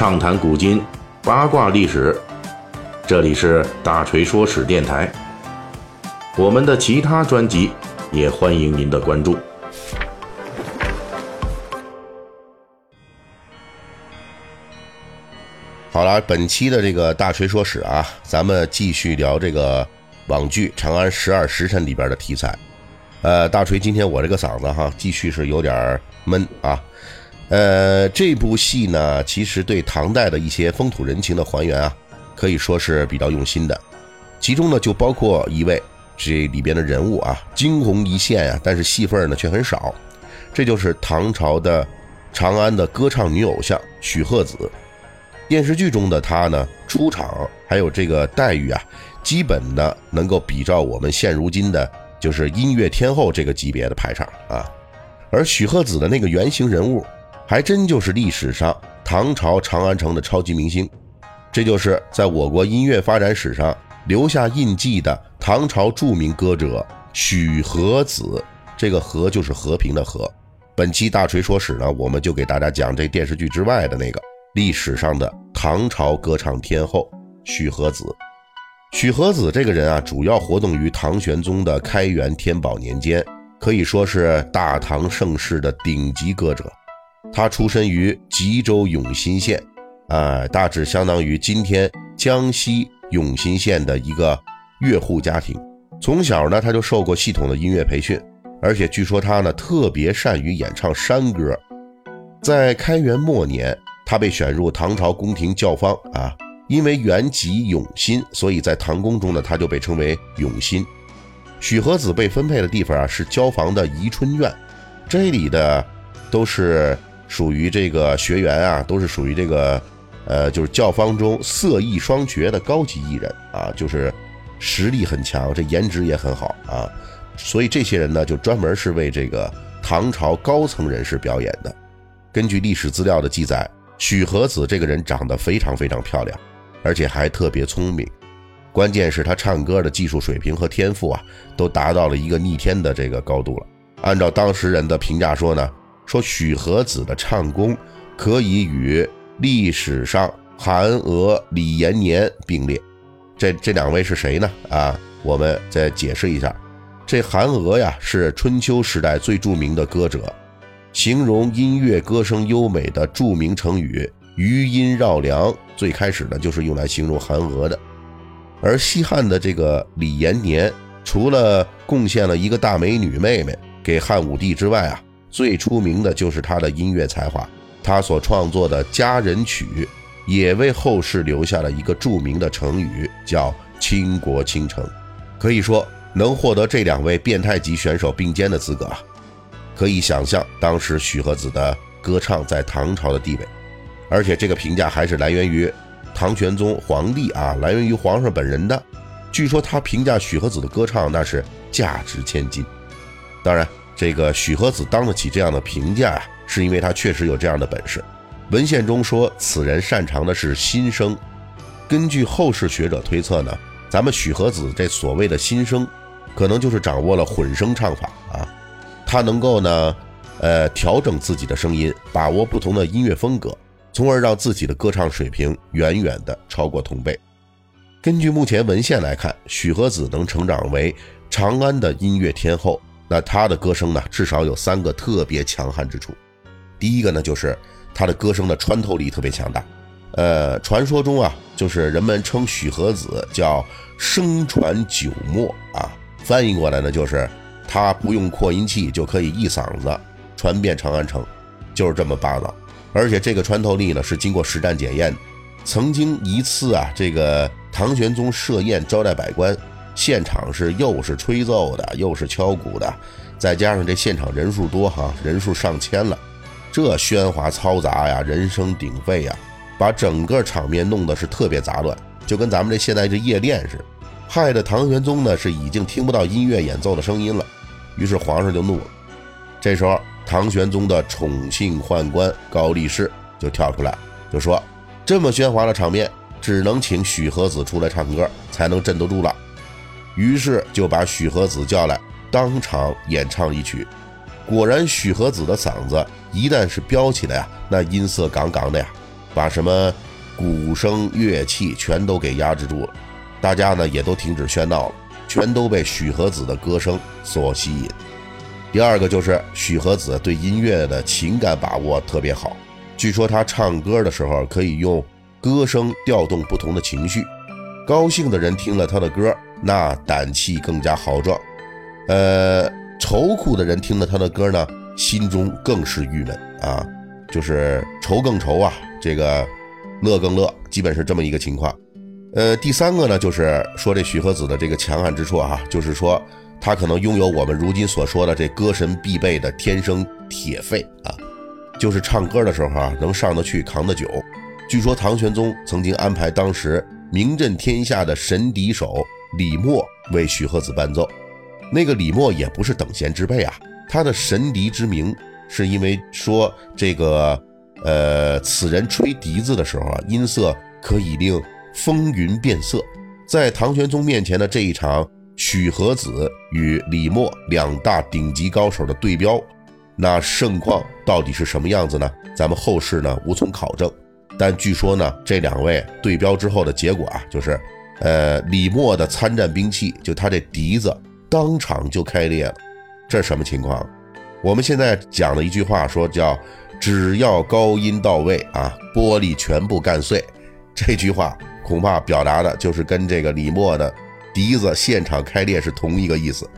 畅谈古今，八卦历史。这里是大锤说史电台。我们的其他专辑也欢迎您的关注。好了，本期的这个大锤说史啊，咱们继续聊这个网剧《长安十二时辰》里边的题材。呃，大锤，今天我这个嗓子哈，继续是有点闷啊。呃，这部戏呢，其实对唐代的一些风土人情的还原啊，可以说是比较用心的。其中呢，就包括一位这里边的人物啊，惊鸿一现啊，但是戏份呢却很少。这就是唐朝的长安的歌唱女偶像许鹤子。电视剧中的她呢，出场还有这个待遇啊，基本的能够比照我们现如今的，就是音乐天后这个级别的排场啊。而许鹤子的那个原型人物。还真就是历史上唐朝长安城的超级明星，这就是在我国音乐发展史上留下印记的唐朝著名歌者许和子。这个“和”就是和平的“和”。本期大锤说史呢，我们就给大家讲这电视剧之外的那个历史上的唐朝歌唱天后许和子。许和子这个人啊，主要活动于唐玄宗的开元天宝年间，可以说是大唐盛世的顶级歌者。他出身于吉州永新县，啊，大致相当于今天江西永新县的一个乐户家庭。从小呢，他就受过系统的音乐培训，而且据说他呢特别善于演唱山歌。在开元末年，他被选入唐朝宫廷教坊啊，因为原籍永新，所以在唐宫中呢，他就被称为永新。许和子被分配的地方啊是教坊的宜春院，这里的都是。属于这个学员啊，都是属于这个，呃，就是教坊中色艺双绝的高级艺人啊，就是实力很强，这颜值也很好啊，所以这些人呢，就专门是为这个唐朝高层人士表演的。根据历史资料的记载，许和子这个人长得非常非常漂亮，而且还特别聪明，关键是他唱歌的技术水平和天赋啊，都达到了一个逆天的这个高度了。按照当时人的评价说呢。说许和子的唱功可以与历史上韩娥、李延年并列，这这两位是谁呢？啊，我们再解释一下，这韩娥呀是春秋时代最著名的歌者，形容音乐歌声优美的著名成语“余音绕梁”，最开始呢就是用来形容韩娥的。而西汉的这个李延年，除了贡献了一个大美女妹妹给汉武帝之外啊。最出名的就是他的音乐才华，他所创作的《佳人曲》也为后世留下了一个著名的成语，叫“倾国倾城”。可以说，能获得这两位变态级选手并肩的资格啊，可以想象当时许和子的歌唱在唐朝的地位。而且这个评价还是来源于唐玄宗皇帝啊，来源于皇上本人的。据说他评价许和子的歌唱那是价值千金。当然。这个许和子当得起这样的评价，是因为他确实有这样的本事。文献中说此人擅长的是新声。根据后世学者推测呢，咱们许和子这所谓的新声，可能就是掌握了混声唱法啊。他能够呢，呃，调整自己的声音，把握不同的音乐风格，从而让自己的歌唱水平远远的超过同辈。根据目前文献来看，许和子能成长为长安的音乐天后。那他的歌声呢，至少有三个特别强悍之处。第一个呢，就是他的歌声的穿透力特别强大。呃，传说中啊，就是人们称许和子叫声传九墨啊，翻译过来呢，就是他不用扩音器就可以一嗓子传遍长安城，就是这么霸道。而且这个穿透力呢，是经过实战检验的。曾经一次啊，这个唐玄宗设宴招待百官。现场是又是吹奏的，又是敲鼓的，再加上这现场人数多哈，人数上千了，这喧哗嘈杂呀，人声鼎沸呀，把整个场面弄得是特别杂乱，就跟咱们这现在这夜店似的，害得唐玄宗呢是已经听不到音乐演奏的声音了，于是皇上就怒了。这时候，唐玄宗的宠幸宦官高力士就跳出来，就说：“这么喧哗的场面，只能请许和子出来唱歌，才能镇得住了。”于是就把许和子叫来，当场演唱一曲。果然，许和子的嗓子一旦是飙起来呀，那音色杠杠的呀，把什么鼓声乐器全都给压制住了，大家呢也都停止喧闹了，全都被许和子的歌声所吸引。第二个就是许和子对音乐的情感把握特别好，据说他唱歌的时候可以用歌声调动不同的情绪，高兴的人听了他的歌，那胆气更加豪壮；呃，愁苦的人听了他的歌呢，心中更是郁闷啊，就是愁更愁啊，这个乐更乐，基本是这么一个情况。呃，第三个呢，就是说这许和子的这个强悍之处啊，就是说。他可能拥有我们如今所说的这歌神必备的天生铁肺啊，就是唱歌的时候啊能上得去扛得久。据说唐玄宗曾经安排当时名震天下的神笛手李默为许和子伴奏，那个李默也不是等闲之辈啊，他的神笛之名是因为说这个呃此人吹笛子的时候啊音色可以令风云变色，在唐玄宗面前的这一场。许和子与李默两大顶级高手的对标，那盛况到底是什么样子呢？咱们后世呢无从考证。但据说呢，这两位对标之后的结果啊，就是，呃，李默的参战兵器就他这笛子当场就开裂了。这是什么情况？我们现在讲的一句话说叫“只要高音到位啊，玻璃全部干碎”，这句话恐怕表达的就是跟这个李默的。笛子现场开裂是同一个意思。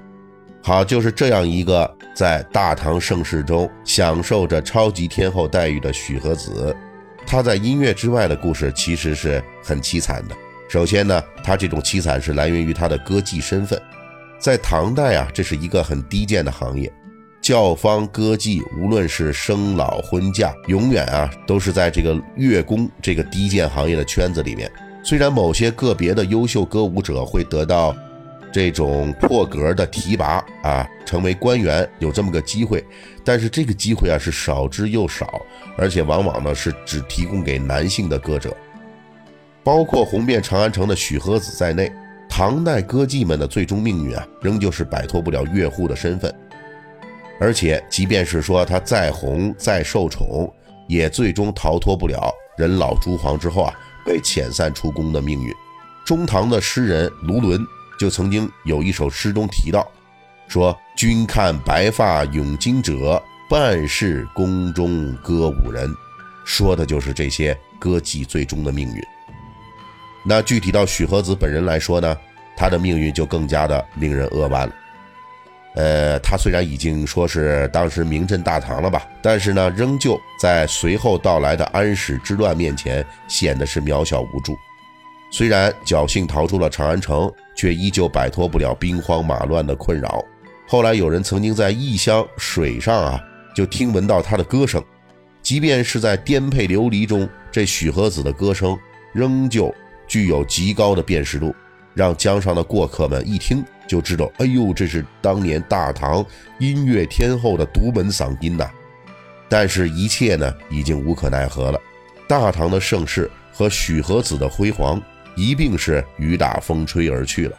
好，就是这样一个在大唐盛世中享受着超级天后待遇的许和子，他在音乐之外的故事其实是很凄惨的。首先呢，他这种凄惨是来源于他的歌妓身份。在唐代啊，这是一个很低贱的行业，教坊歌妓无论是生老婚嫁，永远啊都是在这个乐工这个低贱行业的圈子里面。虽然某些个别的优秀歌舞者会得到这种破格的提拔啊，成为官员，有这么个机会，但是这个机会啊是少之又少，而且往往呢是只提供给男性的歌者。包括红遍长安城的许和子在内，唐代歌妓们的最终命运啊，仍旧是摆脱不了乐户的身份。而且，即便是说他再红再受宠，也最终逃脱不了人老珠黄之后啊。被遣散出宫的命运，中唐的诗人卢纶就曾经有一首诗中提到，说：“君看白发永金者，半世宫中歌舞人。”说的就是这些歌妓最终的命运。那具体到许和子本人来说呢，他的命运就更加的令人扼腕了。呃，他虽然已经说是当时名震大唐了吧，但是呢，仍旧在随后到来的安史之乱面前显得是渺小无助。虽然侥幸逃出了长安城，却依旧摆脱不了兵荒马乱的困扰。后来有人曾经在异乡水上啊，就听闻到他的歌声，即便是在颠沛流离中，这许和子的歌声仍旧具有极高的辨识度。让江上的过客们一听就知道，哎呦，这是当年大唐音乐天后的独门嗓音呐！但是，一切呢，已经无可奈何了。大唐的盛世和许和子的辉煌一并是雨打风吹而去了。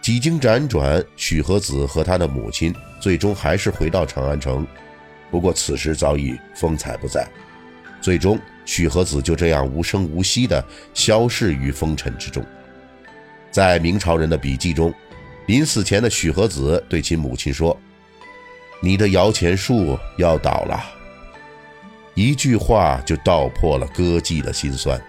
几经辗转，许和子和他的母亲最终还是回到长安城，不过此时早已风采不再。最终，许和子就这样无声无息地消逝于风尘之中。在明朝人的笔记中，临死前的许和子对其母亲说：“你的摇钱树要倒了。”一句话就道破了歌妓的心酸。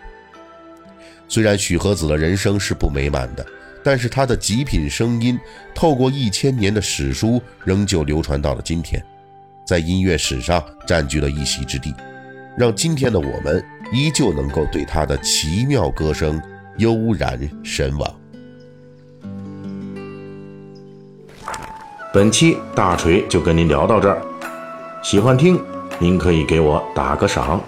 虽然许和子的人生是不美满的，但是他的极品声音透过一千年的史书，仍旧流传到了今天，在音乐史上占据了一席之地，让今天的我们依旧能够对他的奇妙歌声悠然神往。本期大锤就跟您聊到这儿，喜欢听您可以给我打个赏。